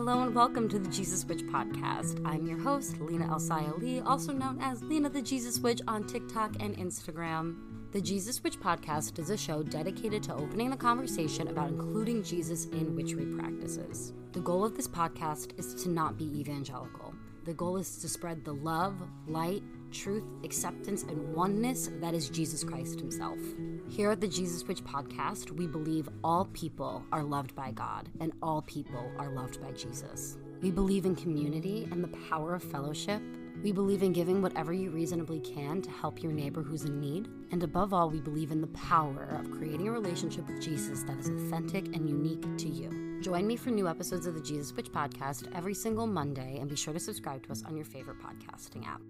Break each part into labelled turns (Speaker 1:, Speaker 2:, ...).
Speaker 1: Hello and welcome to the Jesus Witch podcast. I'm your host, Lina Elsaya Lee, also known as Lina the Jesus Witch on TikTok and Instagram. The Jesus Witch podcast is a show dedicated to opening the conversation about including Jesus in witchery practices. The goal of this podcast is to not be evangelical. The goal is to spread the love, light, truth, acceptance, and oneness that is Jesus Christ Himself. Here at the Jesus Witch podcast, we believe all people are loved by God and all people are loved by Jesus. We believe in community and the power of fellowship. We believe in giving whatever you reasonably can to help your neighbor who's in need. And above all, we believe in the power of creating a relationship with Jesus that is authentic and unique to you. Join me for new episodes of the Jesus Witch podcast every single Monday and be sure to subscribe to us on your favorite podcasting app.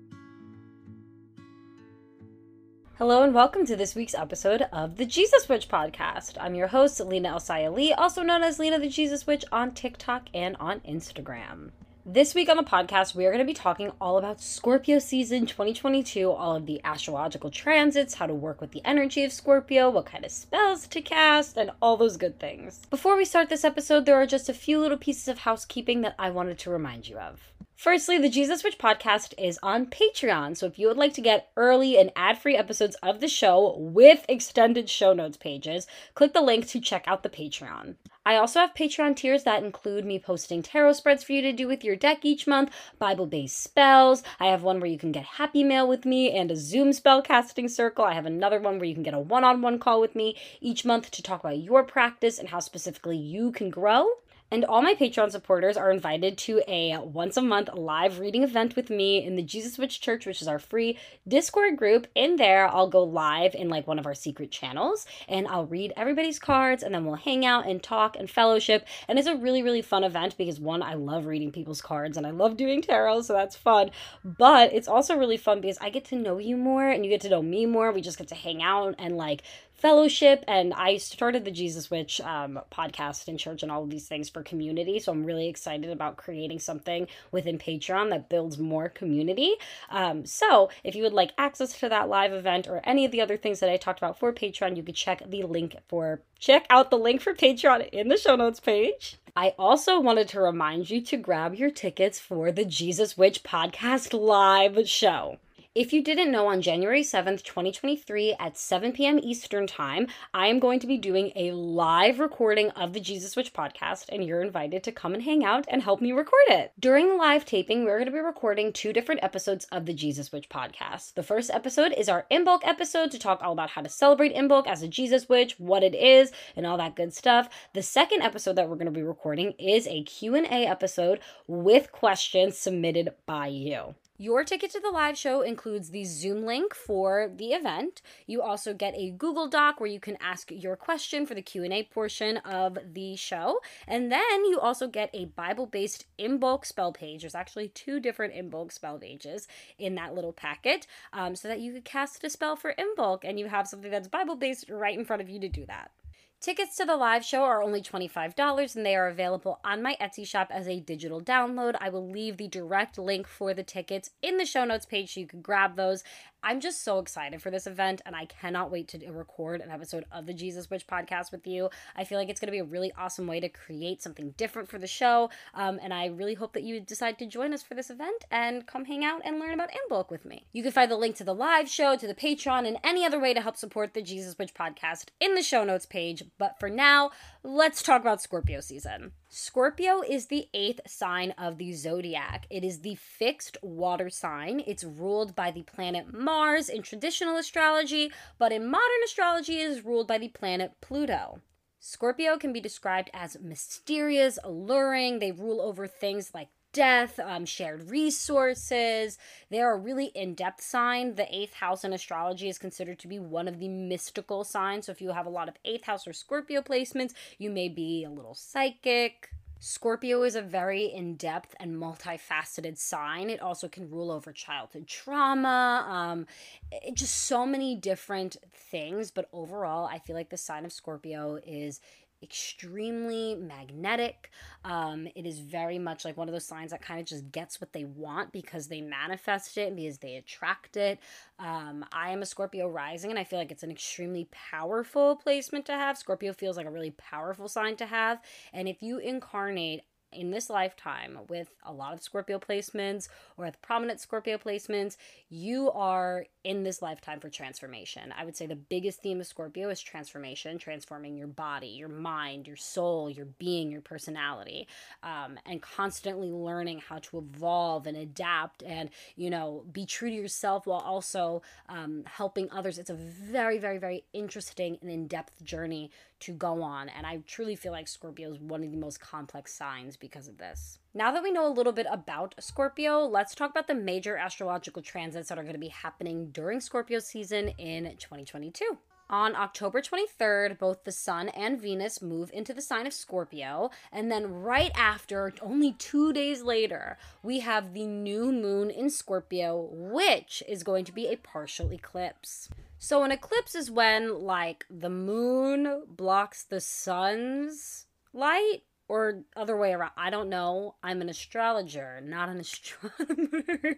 Speaker 1: Hello and welcome to this week's episode of the Jesus Witch podcast. I'm your host, Lina Elsaya Lee, also known as Lina the Jesus Witch on TikTok and on Instagram. This week on the podcast, we are going to be talking all about Scorpio season 2022, all of the astrological transits, how to work with the energy of Scorpio, what kind of spells to cast, and all those good things. Before we start this episode, there are just a few little pieces of housekeeping that I wanted to remind you of. Firstly, the Jesus Witch podcast is on Patreon. So if you would like to get early and ad free episodes of the show with extended show notes pages, click the link to check out the Patreon. I also have Patreon tiers that include me posting tarot spreads for you to do with your deck each month, Bible based spells. I have one where you can get happy mail with me and a Zoom spell casting circle. I have another one where you can get a one on one call with me each month to talk about your practice and how specifically you can grow. And all my Patreon supporters are invited to a once a month live reading event with me in the Jesus Witch Church, which is our free Discord group. In there, I'll go live in like one of our secret channels and I'll read everybody's cards and then we'll hang out and talk and fellowship. And it's a really, really fun event because one, I love reading people's cards and I love doing tarot, so that's fun. But it's also really fun because I get to know you more and you get to know me more. We just get to hang out and like fellowship and i started the jesus witch um, podcast in church and all of these things for community. So i'm really excited about creating something within patreon that builds more community. Um, so if you would like access to that live event or any of the other things that i talked about for patreon you could check the link for check out the link for patreon in the show notes page. I also wanted to remind you to grab your tickets for the Jesus Witch podcast live show. If you didn't know, on January 7th, 2023, at 7 p.m. Eastern Time, I am going to be doing a live recording of the Jesus Witch podcast, and you're invited to come and hang out and help me record it. During the live taping, we're going to be recording two different episodes of the Jesus Witch podcast. The first episode is our Imbolc episode to talk all about how to celebrate Imbolc as a Jesus Witch, what it is, and all that good stuff. The second episode that we're going to be recording is a Q&A episode with questions submitted by you. Your ticket to the live show includes the Zoom link for the event. You also get a Google Doc where you can ask your question for the Q&A portion of the show. And then you also get a Bible-based Imbolc spell page. There's actually two different Imbolc spell pages in that little packet um, so that you could cast a spell for Imbolc and you have something that's Bible-based right in front of you to do that. Tickets to the live show are only $25 and they are available on my Etsy shop as a digital download. I will leave the direct link for the tickets in the show notes page so you can grab those. I'm just so excited for this event and I cannot wait to record an episode of the Jesus Witch podcast with you. I feel like it's going to be a really awesome way to create something different for the show. Um, and I really hope that you decide to join us for this event and come hang out and learn about Imbolc with me. You can find the link to the live show, to the Patreon, and any other way to help support the Jesus Witch podcast in the show notes page. But for now, let's talk about Scorpio season. Scorpio is the eighth sign of the zodiac. It is the fixed water sign. It's ruled by the planet Mars in traditional astrology, but in modern astrology, it is ruled by the planet Pluto. Scorpio can be described as mysterious, alluring. They rule over things like death, um, shared resources. They're a really in depth sign. The eighth house in astrology is considered to be one of the mystical signs. So if you have a lot of eighth house or Scorpio placements, you may be a little psychic. Scorpio is a very in depth and multifaceted sign. It also can rule over childhood trauma, um, it, just so many different things. But overall, I feel like the sign of Scorpio is extremely magnetic. Um, it is very much like one of those signs that kind of just gets what they want because they manifest it because they attract it. Um, I am a Scorpio rising and I feel like it's an extremely powerful placement to have. Scorpio feels like a really powerful sign to have. And if you incarnate in this lifetime with a lot of Scorpio placements or with prominent Scorpio placements, you are in this lifetime for transformation. I would say the biggest theme of Scorpio is transformation, transforming your body, your mind, your soul, your being, your personality, um, and constantly learning how to evolve and adapt and, you know, be true to yourself while also um, helping others. It's a very, very, very interesting and in depth journey to go on. And I truly feel like Scorpio is one of the most complex signs because of this. Now that we know a little bit about Scorpio, let's talk about the major astrological transits that are going to be happening during Scorpio season in 2022. On October 23rd, both the Sun and Venus move into the sign of Scorpio. And then, right after, only two days later, we have the new moon in Scorpio, which is going to be a partial eclipse. So, an eclipse is when, like, the moon blocks the sun's light or other way around. I don't know. I'm an astrologer, not an astronomer.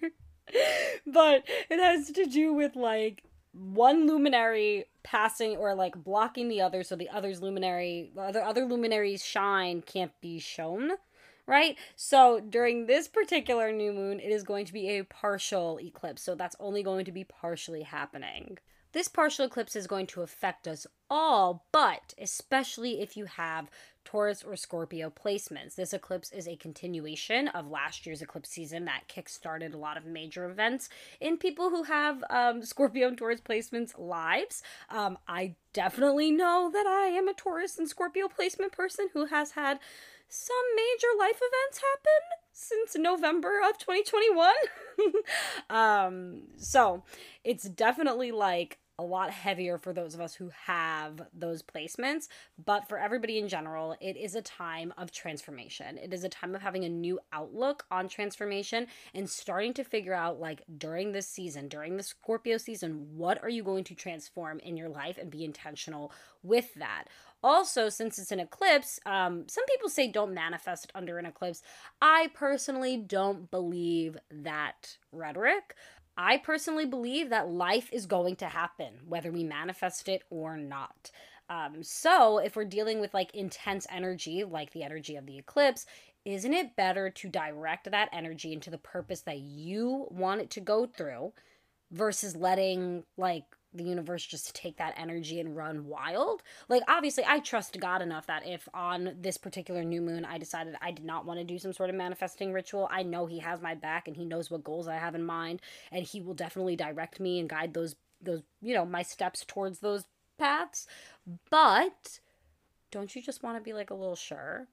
Speaker 1: but it has to do with like one luminary passing or like blocking the other so the other's luminary other other luminaries shine can't be shown right so during this particular new moon it is going to be a partial eclipse so that's only going to be partially happening this partial eclipse is going to affect us all, but especially if you have Taurus or Scorpio placements. This eclipse is a continuation of last year's eclipse season that kickstarted a lot of major events in people who have um, Scorpio and Taurus placements lives. Um, I definitely know that I am a Taurus and Scorpio placement person who has had some major life events happen since November of 2021. um, so it's definitely like a lot heavier for those of us who have those placements. But for everybody in general, it is a time of transformation. It is a time of having a new outlook on transformation and starting to figure out, like, during this season, during the Scorpio season, what are you going to transform in your life and be intentional with that. Also, since it's an eclipse, um, some people say don't manifest under an eclipse. I personally don't believe that rhetoric. I personally believe that life is going to happen, whether we manifest it or not. Um, so, if we're dealing with like intense energy, like the energy of the eclipse, isn't it better to direct that energy into the purpose that you want it to go through versus letting like the universe just take that energy and run wild. Like, obviously, I trust God enough that if on this particular new moon I decided I did not want to do some sort of manifesting ritual, I know He has my back and He knows what goals I have in mind, and He will definitely direct me and guide those, those, you know, my steps towards those paths. But don't you just want to be like a little sure?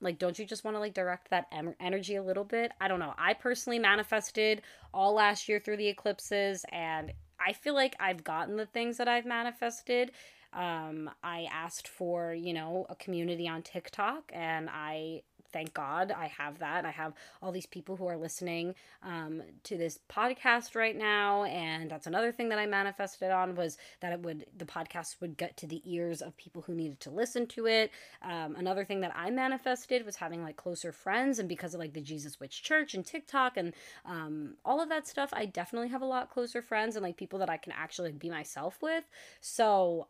Speaker 1: Like, don't you just want to like direct that em- energy a little bit? I don't know. I personally manifested all last year through the eclipses, and I feel like I've gotten the things that I've manifested. Um, I asked for, you know, a community on TikTok and I thank God I have that. I have all these people who are listening um, to this podcast right now, and that's another thing that I manifested on was that it would the podcast would get to the ears of people who needed to listen to it. Um, another thing that I manifested was having like closer friends, and because of like the Jesus Witch Church and TikTok and um, all of that stuff, I definitely have a lot closer friends and like people that I can actually be myself with. So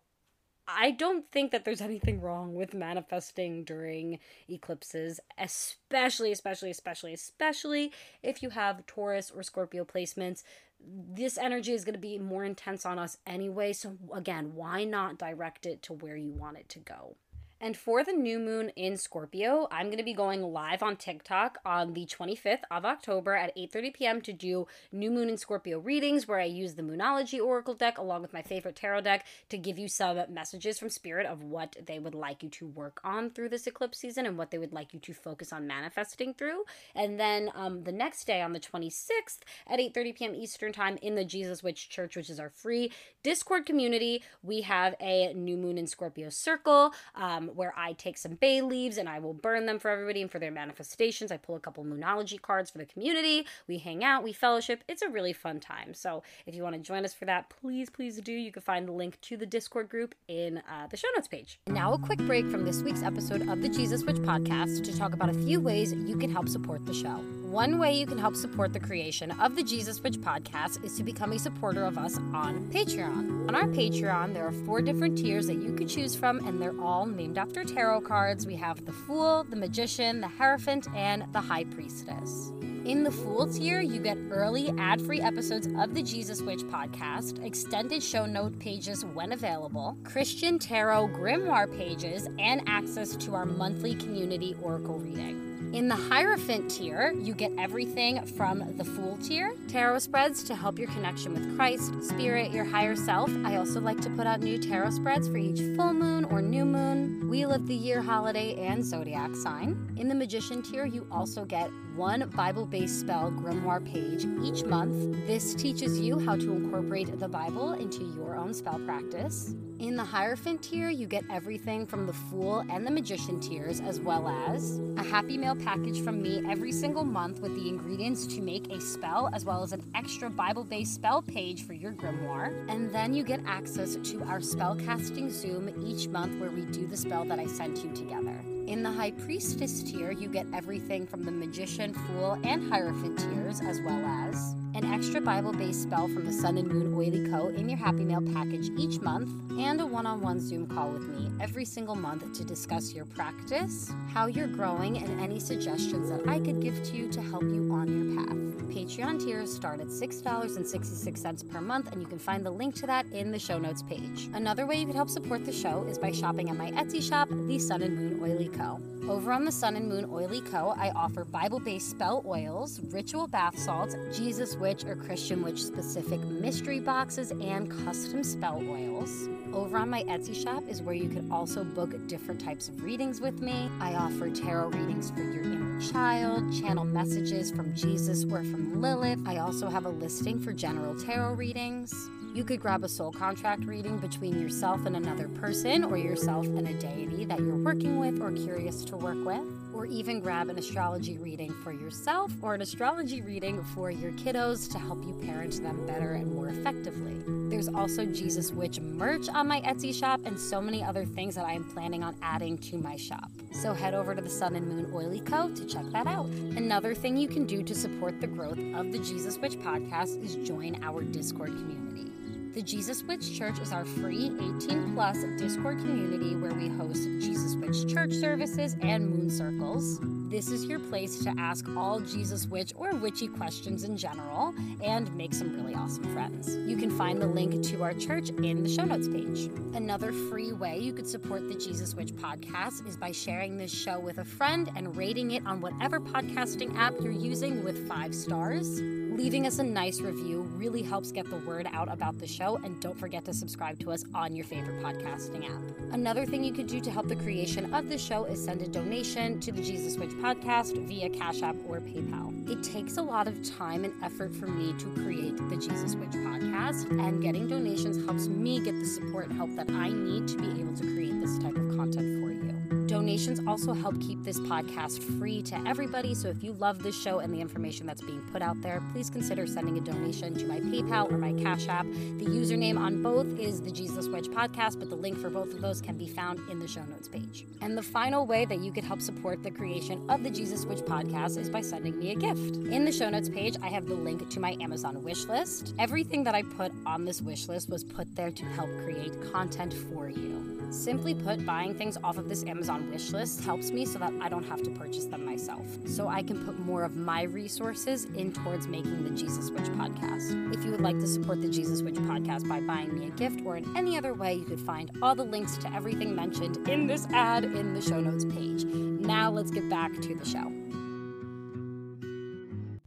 Speaker 1: I don't think that there's anything wrong with manifesting during eclipses, especially, especially, especially, especially if you have Taurus or Scorpio placements. This energy is going to be more intense on us anyway. So, again, why not direct it to where you want it to go? And for the new moon in Scorpio, I'm going to be going live on TikTok on the 25th of October at 8:30 p.m. to do new moon in Scorpio readings where I use the Moonology Oracle deck along with my favorite tarot deck to give you some messages from spirit of what they would like you to work on through this eclipse season and what they would like you to focus on manifesting through. And then um, the next day on the 26th at 8:30 p.m. Eastern Time in the Jesus Witch Church, which is our free Discord community, we have a new moon in Scorpio circle. Um, where I take some bay leaves and I will burn them for everybody and for their manifestations. I pull a couple moonology cards for the community. We hang out, we fellowship. It's a really fun time. So if you want to join us for that, please, please do. You can find the link to the Discord group in uh, the show notes page. Now, a quick break from this week's episode of the Jesus Witch podcast to talk about a few ways you can help support the show. One way you can help support the creation of the Jesus Witch podcast is to become a supporter of us on Patreon. On our Patreon, there are four different tiers that you could choose from, and they're all named after tarot cards. We have the Fool, the Magician, the Hierophant, and the High Priestess. In the Fool tier, you get early ad free episodes of the Jesus Witch podcast, extended show note pages when available, Christian Tarot grimoire pages, and access to our monthly community oracle reading. In the Hierophant tier, you get everything from the Fool tier, tarot spreads to help your connection with Christ, Spirit, your higher self. I also like to put out new tarot spreads for each full moon or new moon, Wheel of the Year holiday, and zodiac sign. In the Magician tier, you also get one Bible based spell grimoire page each month. This teaches you how to incorporate the Bible into your own spell practice. In the Hierophant tier, you get everything from the Fool and the Magician tiers, as well as a Happy Mail package from me every single month with the ingredients to make a spell, as well as an extra Bible based spell page for your grimoire. And then you get access to our spellcasting Zoom each month where we do the spell that I sent you together. In the High Priestess tier, you get everything from the Magician, Fool, and Hierophant tiers, as well as an extra Bible based spell from the Son and Moon Oily Co. in your Happy Mail package each month, and a one on one Zoom call with me every single month to discuss your practice, how you're growing, and any suggestions that I could give to you to help you on your path. Patreon tiers start at $6.66 per month, and you can find the link to that in the show notes page. Another way you can help support the show is by shopping at my Etsy shop, The Son and Moon Oily Co. Over on the Son and Moon Oily Co., I offer Bible based spell oils, ritual bath salts, Jesus Witch or Christian Witch specific mystery boxes, and custom spell oils. Over on my Etsy shop is where you can also book different types of readings with me. I offer tarot readings for your inner child, channel messages from Jesus or from Lilith. I also have a listing for general tarot readings. You could grab a soul contract reading between yourself and another person, or yourself and a deity that you're working with or curious to work with, or even grab an astrology reading for yourself or an astrology reading for your kiddos to help you parent them better and more effectively. There's also Jesus Witch merch on my Etsy shop and so many other things that I am planning on adding to my shop. So head over to the Son and Moon Oily Co. to check that out. Another thing you can do to support the growth of the Jesus Witch podcast is join our Discord community. The Jesus Witch Church is our free 18 plus Discord community where we host Jesus Witch church services and moon circles. This is your place to ask all Jesus Witch or witchy questions in general and make some really awesome friends. You can find the link to our church in the show notes page. Another free way you could support the Jesus Witch podcast is by sharing this show with a friend and rating it on whatever podcasting app you're using with five stars. Leaving us a nice review really helps get the word out about the show, and don't forget to subscribe to us on your favorite podcasting app. Another thing you could do to help the creation of the show is send a donation to the Jesus Witch podcast via Cash App or PayPal. It takes a lot of time and effort for me to create the Jesus Witch podcast, and getting donations helps me get the support and help that I need to be able to create this type of content for you. Donations also help keep this podcast free to everybody. So if you love this show and the information that's being put out there, please consider sending a donation to my PayPal or my Cash App. The username on both is the Jesus Witch Podcast, but the link for both of those can be found in the show notes page. And the final way that you could help support the creation of the Jesus Witch Podcast is by sending me a gift. In the show notes page, I have the link to my Amazon wish list. Everything that I put on this wish list was put there to help create content for you. Simply put, buying things off of this Amazon wish list helps me so that I don't have to purchase them myself. So I can put more of my resources in towards making the Jesus Witch podcast. If you would like to support the Jesus Witch podcast by buying me a gift or in any other way, you could find all the links to everything mentioned in this ad in the show notes page. Now let's get back to the show.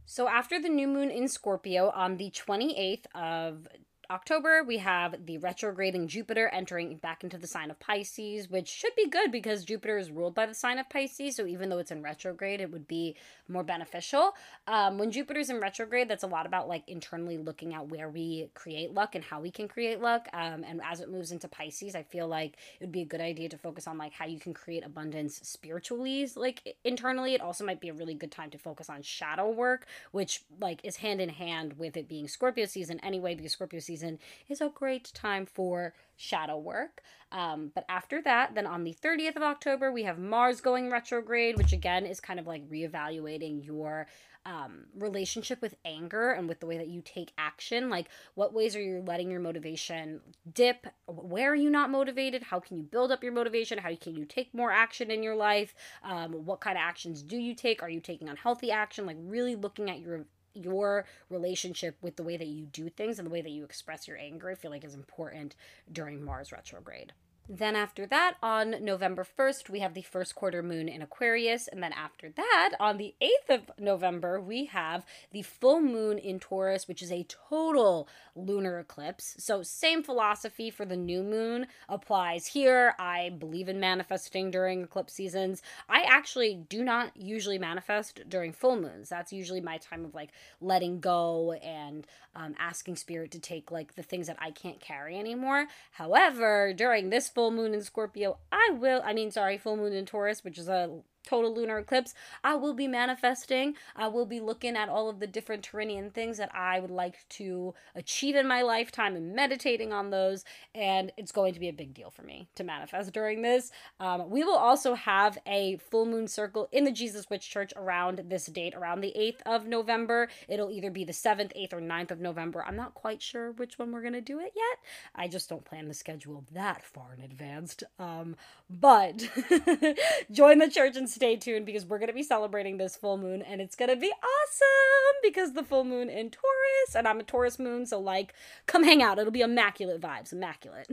Speaker 1: So, after the new moon in Scorpio on the 28th of October, we have the retrograding Jupiter entering back into the sign of Pisces, which should be good because Jupiter is ruled by the sign of Pisces. So even though it's in retrograde, it would be more beneficial. Um, when Jupiter's in retrograde, that's a lot about like internally looking at where we create luck and how we can create luck. Um, and as it moves into Pisces, I feel like it would be a good idea to focus on like how you can create abundance spiritually, like internally. It also might be a really good time to focus on shadow work, which like is hand in hand with it being Scorpio season anyway, because Scorpio season season is a great time for shadow work. Um, but after that, then on the 30th of October, we have Mars going retrograde, which again is kind of like reevaluating your um, relationship with anger and with the way that you take action. Like, what ways are you letting your motivation dip? Where are you not motivated? How can you build up your motivation? How can you take more action in your life? Um, what kind of actions do you take? Are you taking unhealthy action? Like, really looking at your your relationship with the way that you do things and the way that you express your anger, I feel like is important during Mars retrograde. Then, after that, on November 1st, we have the first quarter moon in Aquarius. And then, after that, on the 8th of November, we have the full moon in Taurus, which is a total lunar eclipse. So, same philosophy for the new moon applies here. I believe in manifesting during eclipse seasons. I actually do not usually manifest during full moons. That's usually my time of like letting go and um, asking spirit to take like the things that I can't carry anymore. However, during this full moon in Scorpio, I will, I mean, sorry, full moon in Taurus, which is a total lunar eclipse, I will be manifesting. I will be looking at all of the different Taurean things that I would like to achieve in my lifetime and meditating on those. And it's going to be a big deal for me to manifest during this. Um, we will also have a full moon circle in the Jesus Witch Church around this date, around the 8th of November. It'll either be the 7th, 8th, or 9th of November. I'm not quite sure which one we're going to do it yet. I just don't plan the schedule that far in advance. Um, but join the church and stay tuned because we're going to be celebrating this full moon and it's going to be awesome because the full moon in Taurus and I'm a Taurus moon, so like, come hang out. It'll be immaculate vibes, immaculate.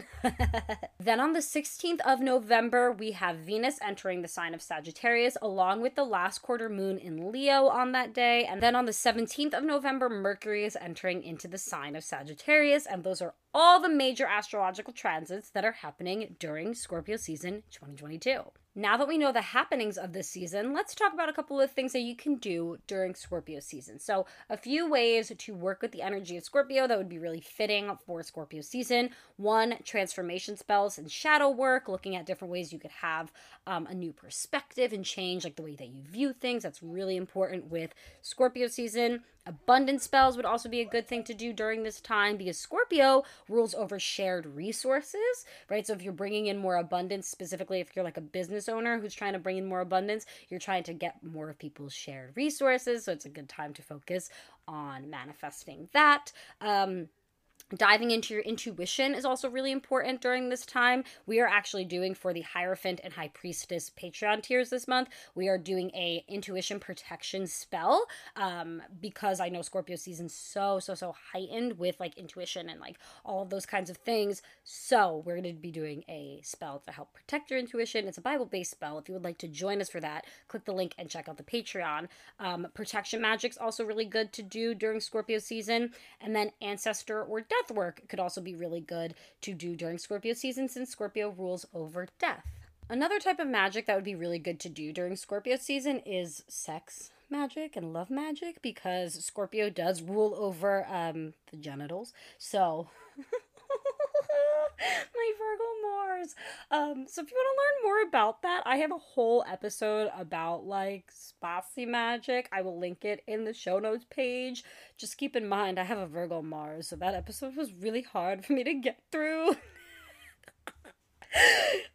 Speaker 1: then on the 16th of November, we have Venus entering the sign of Sagittarius along with the last quarter moon in Leo on that day. And then on the 17th of November, Mercury is entering into the sign of Sagittarius, and those are all the major astrological transits that are happening during Scorpio season 2022. Now that we know the happenings of this season, let's talk about a couple of things that you can do during Scorpio season. So, a few ways to work with the energy of Scorpio that would be really fitting for Scorpio season. One, transformation spells and shadow work, looking at different ways you could have um, a new perspective and change like the way that you view things. That's really important with Scorpio season. Abundance spells would also be a good thing to do during this time because Scorpio rules over shared resources, right? So if you're bringing in more abundance, specifically if you're like a business owner who's trying to bring in more abundance, you're trying to get more of people's shared resources. So it's a good time to focus on manifesting that. Um, Diving into your intuition is also really important during this time. We are actually doing for the Hierophant and High Priestess Patreon tiers this month. We are doing a intuition protection spell um, because I know Scorpio season so so so heightened with like intuition and like all of those kinds of things. So we're going to be doing a spell to help protect your intuition. It's a Bible based spell. If you would like to join us for that, click the link and check out the Patreon. Um, protection magic's also really good to do during Scorpio season, and then ancestor or death death work could also be really good to do during Scorpio season since Scorpio rules over death. Another type of magic that would be really good to do during Scorpio season is sex magic and love magic because Scorpio does rule over um, the genitals. So my Virgo Mars. Um, so if you want to learn more about that, I have a whole episode about like spicy magic. I will link it in the show notes page. Just keep in mind I have a Virgo Mars, so that episode was really hard for me to get through.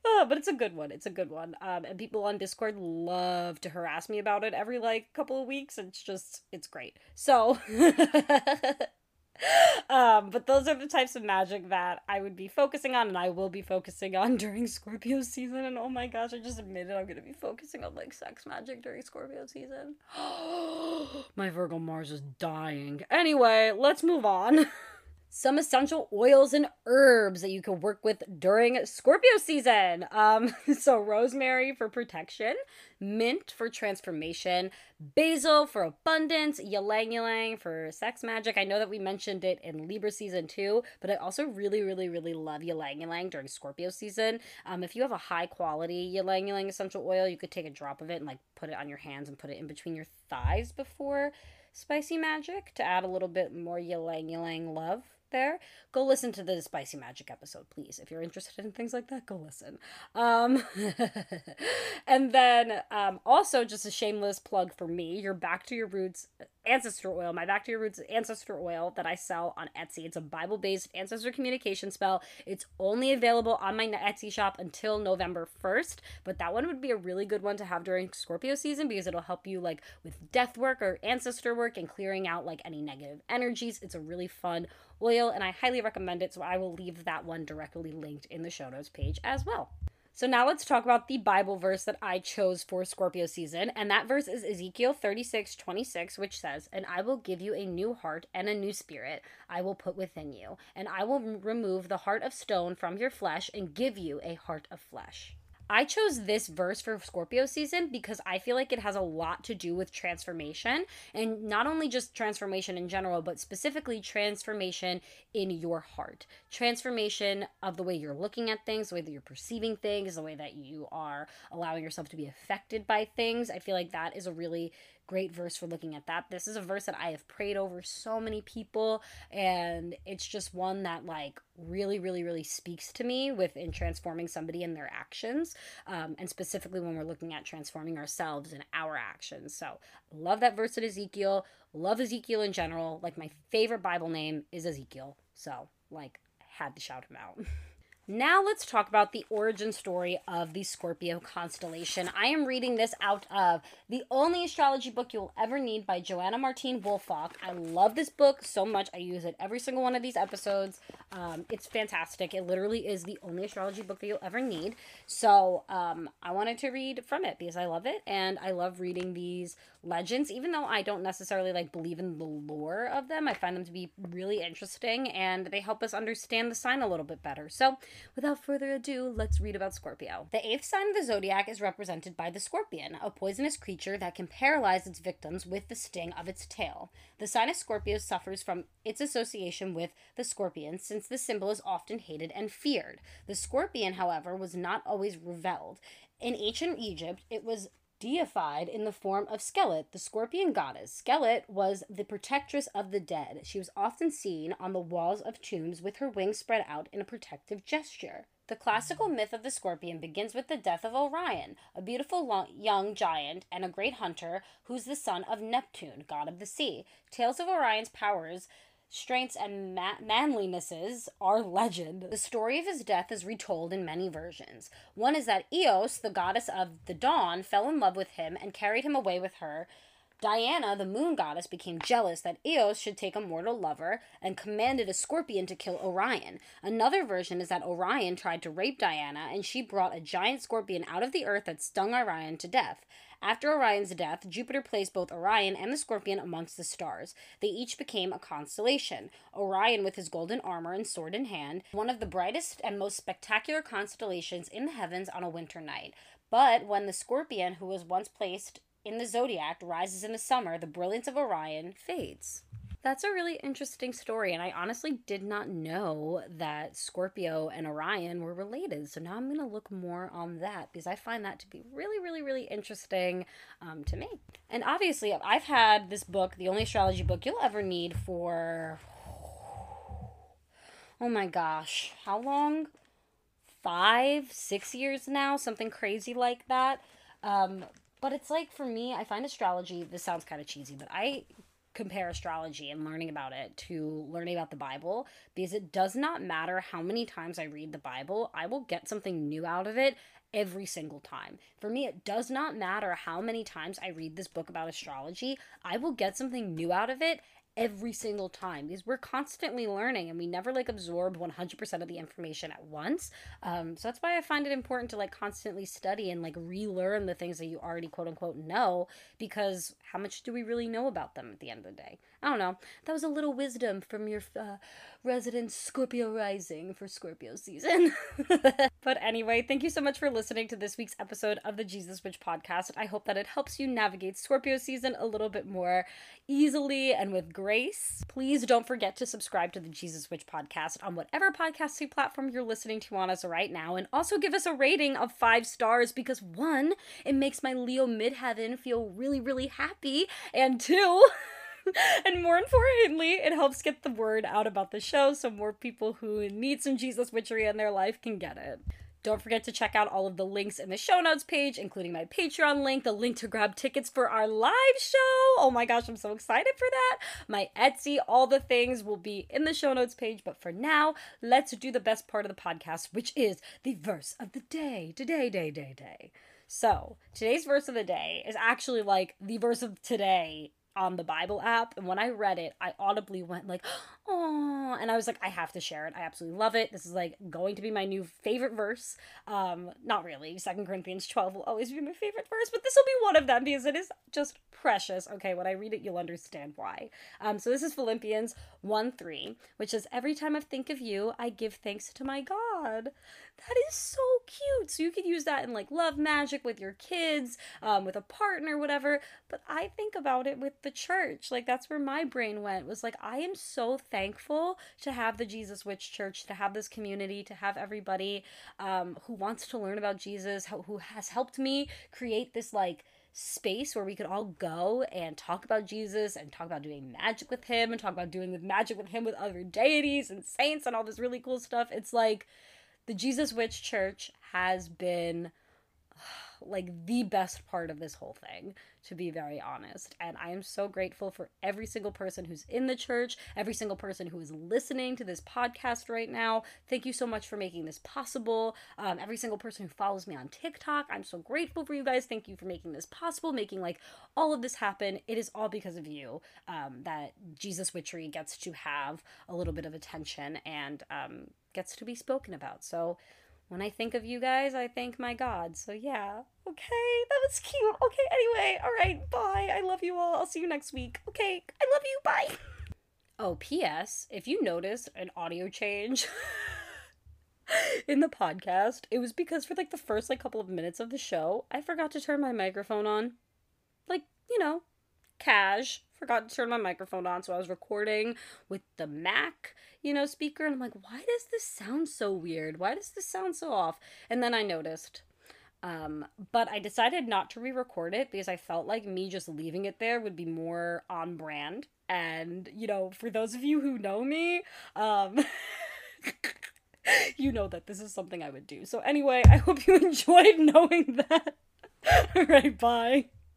Speaker 1: oh, but it's a good one. It's a good one. Um, and people on Discord love to harass me about it every like couple of weeks. It's just, it's great. So um, but those are the types of magic that I would be focusing on, and I will be focusing on during Scorpio season. And oh my gosh, I just admitted I'm gonna be focusing on like sex magic during Scorpio season. my Virgo Mars is dying. Anyway, let's move on. some essential oils and herbs that you can work with during Scorpio season. Um, so rosemary for protection, mint for transformation, basil for abundance, ylang ylang for sex magic. I know that we mentioned it in Libra season too, but I also really, really, really love ylang ylang during Scorpio season. Um, if you have a high quality ylang ylang essential oil, you could take a drop of it and like put it on your hands and put it in between your thighs before spicy magic to add a little bit more ylang ylang love there, go listen to the Spicy Magic episode, please. If you're interested in things like that, go listen. Um, and then um, also, just a shameless plug for me, you're back to your roots ancestor oil, my Back to Your Roots ancestor oil that I sell on Etsy. It's a Bible based ancestor communication spell. It's only available on my Etsy shop until November 1st, but that one would be a really good one to have during Scorpio season because it'll help you like with death work or ancestor work and clearing out like any negative energies. It's a really fun oil and I highly recommend it, so I will leave that one directly linked in the show notes page as well. So now let's talk about the Bible verse that I chose for Scorpio season. And that verse is Ezekiel 36, 26, which says, And I will give you a new heart and a new spirit I will put within you. And I will remove the heart of stone from your flesh and give you a heart of flesh. I chose this verse for Scorpio season because I feel like it has a lot to do with transformation and not only just transformation in general, but specifically transformation in your heart. Transformation of the way you're looking at things, the way that you're perceiving things, the way that you are allowing yourself to be affected by things. I feel like that is a really great verse for looking at that. This is a verse that I have prayed over so many people, and it's just one that like really, really, really speaks to me within transforming somebody in their actions, um, and specifically when we're looking at transforming ourselves and our actions. So, love that verse in Ezekiel. Love Ezekiel in general. Like my favorite Bible name is Ezekiel. So, like, had to shout him out. Now let's talk about the origin story of the Scorpio constellation. I am reading this out of The Only Astrology Book You'll Ever Need by Joanna Martine Woolfolk. I love this book so much. I use it every single one of these episodes. Um, it's fantastic. It literally is the only astrology book that you'll ever need. So um, I wanted to read from it because I love it and I love reading these legends, even though I don't necessarily like believe in the lore of them. I find them to be really interesting and they help us understand the sign a little bit better. So without further ado, let's read about Scorpio. The eighth sign of the zodiac is represented by the scorpion, a poisonous creature that can paralyze its victims with the sting of its tail. The sign of Scorpio suffers from its association with the scorpion, since the symbol is often hated and feared. The scorpion, however, was not always reveled. In ancient Egypt, it was deified in the form of Selket, the scorpion goddess. Selket was the protectress of the dead. She was often seen on the walls of tombs with her wings spread out in a protective gesture. The classical myth of the scorpion begins with the death of Orion, a beautiful long, young giant and a great hunter who's the son of Neptune, god of the sea. Tales of Orion's powers strengths and ma- manlinesses are legend. The story of his death is retold in many versions. One is that Eos, the goddess of the dawn, fell in love with him and carried him away with her. Diana, the moon goddess, became jealous that Eos should take a mortal lover and commanded a scorpion to kill Orion. Another version is that Orion tried to rape Diana and she brought a giant scorpion out of the earth that stung Orion to death. After Orion's death, Jupiter placed both Orion and the Scorpion amongst the stars. They each became a constellation. Orion, with his golden armor and sword in hand, one of the brightest and most spectacular constellations in the heavens on a winter night. But when the Scorpion, who was once placed in the zodiac, rises in the summer, the brilliance of Orion fades that's a really interesting story. And I honestly did not know that Scorpio and Orion were related. So now I'm going to look more on that because I find that to be really, really, really interesting um, to me. And obviously, I've had this book, the only astrology book you'll ever need for. Oh my gosh, how long? Five, six years now, something crazy like that. Um, but it's like for me, I find astrology, this sounds kind of cheesy, but I compare astrology and learning about it to learning about the Bible because it does not matter how many times I read the Bible, I will get something new out of it every single time. For me, it does not matter how many times I read this book about astrology, I will get something new out of it every single time. Because we're constantly learning and we never like absorb 100% of the information at once. Um, so that's why i find it important to like constantly study and like relearn the things that you already quote unquote know. Because how much do we really know about them at the end of the day? I don't know. That was a little wisdom from your uh, resident scorpio rising for scorpio season. But anyway thank you so much for listening to this week's episode of the jesus witch podcast. I hope that it helps you navigate scorpio season a little bit more easily and with grace. Please don't forget to subscribe to the Jesus Witch podcast on whatever podcasting platform you're listening to on us right now. And also give us a rating of five stars because one, it makes my Leo midheaven feel really, really happy. And two, and more importantly, it helps get the word out about the show so more people who need some Jesus witchery in their life can get it. Don't forget to check out all of the links in the show notes page, including my Patreon link, the link to grab tickets for our live show. Oh my gosh, I'm so excited for that. My Etsy, all the things will be in the show notes page. But for now, let's do the best part of the podcast, which is the verse of the day. Today, day, day, day. So, today's verse of the day is actually like the verse of today on the Bible app. And when I read it, I audibly went like, oh, and I was like, I have to share it. I absolutely love it. This is like going to be my new favorite verse. Um, not really. Second Corinthians 12 will always be my favorite verse, but this will be one of them because it is just precious. Okay, when I read it, you'll understand why. Um, so this is Philippians 1 3, which is Every time I think of you, I give thanks to my God. That is so cute. So you could use that in like love magic with your kids, um, with a partner, whatever. But I think about it with the church. Like that's where my brain went. Was like I am so thankful to have the Jesus Witch Church, to have this community, to have everybody um, who wants to learn about Jesus, who has helped me create this like space where we could all go and talk about Jesus and talk about doing magic with him and talk about doing with magic with him with other deities and saints and all this really cool stuff. It's like the Jesus Witch Church has been like the best part of this whole thing, to be very honest. And I am so grateful for every single person who's in the church, every single person who is listening to this podcast right now. Thank you so much for making this possible. Um, every single person who follows me on TikTok, I'm so grateful for you guys. Thank you for making this possible, making like all of this happen. It is all because of you um, that Jesus Witchery gets to have a little bit of attention and um, gets to be spoken about. So when I think of you guys, I thank my God. So yeah, okay, that was cute. Okay, anyway, all right, bye. I love you all. I'll see you next week. Okay, I love you. Bye. Oh, P.S. If you notice an audio change in the podcast, it was because for like the first like couple of minutes of the show, I forgot to turn my microphone on. Like, you know, cash forgot to turn my microphone on so i was recording with the mac you know speaker and i'm like why does this sound so weird why does this sound so off and then i noticed um, but I decided not to re record it because I felt like me just leaving it there would be more on brand. And, you know, for those of you who know me, um, you know that this is something I would do. So, anyway, I hope you enjoyed knowing that. All right, bye.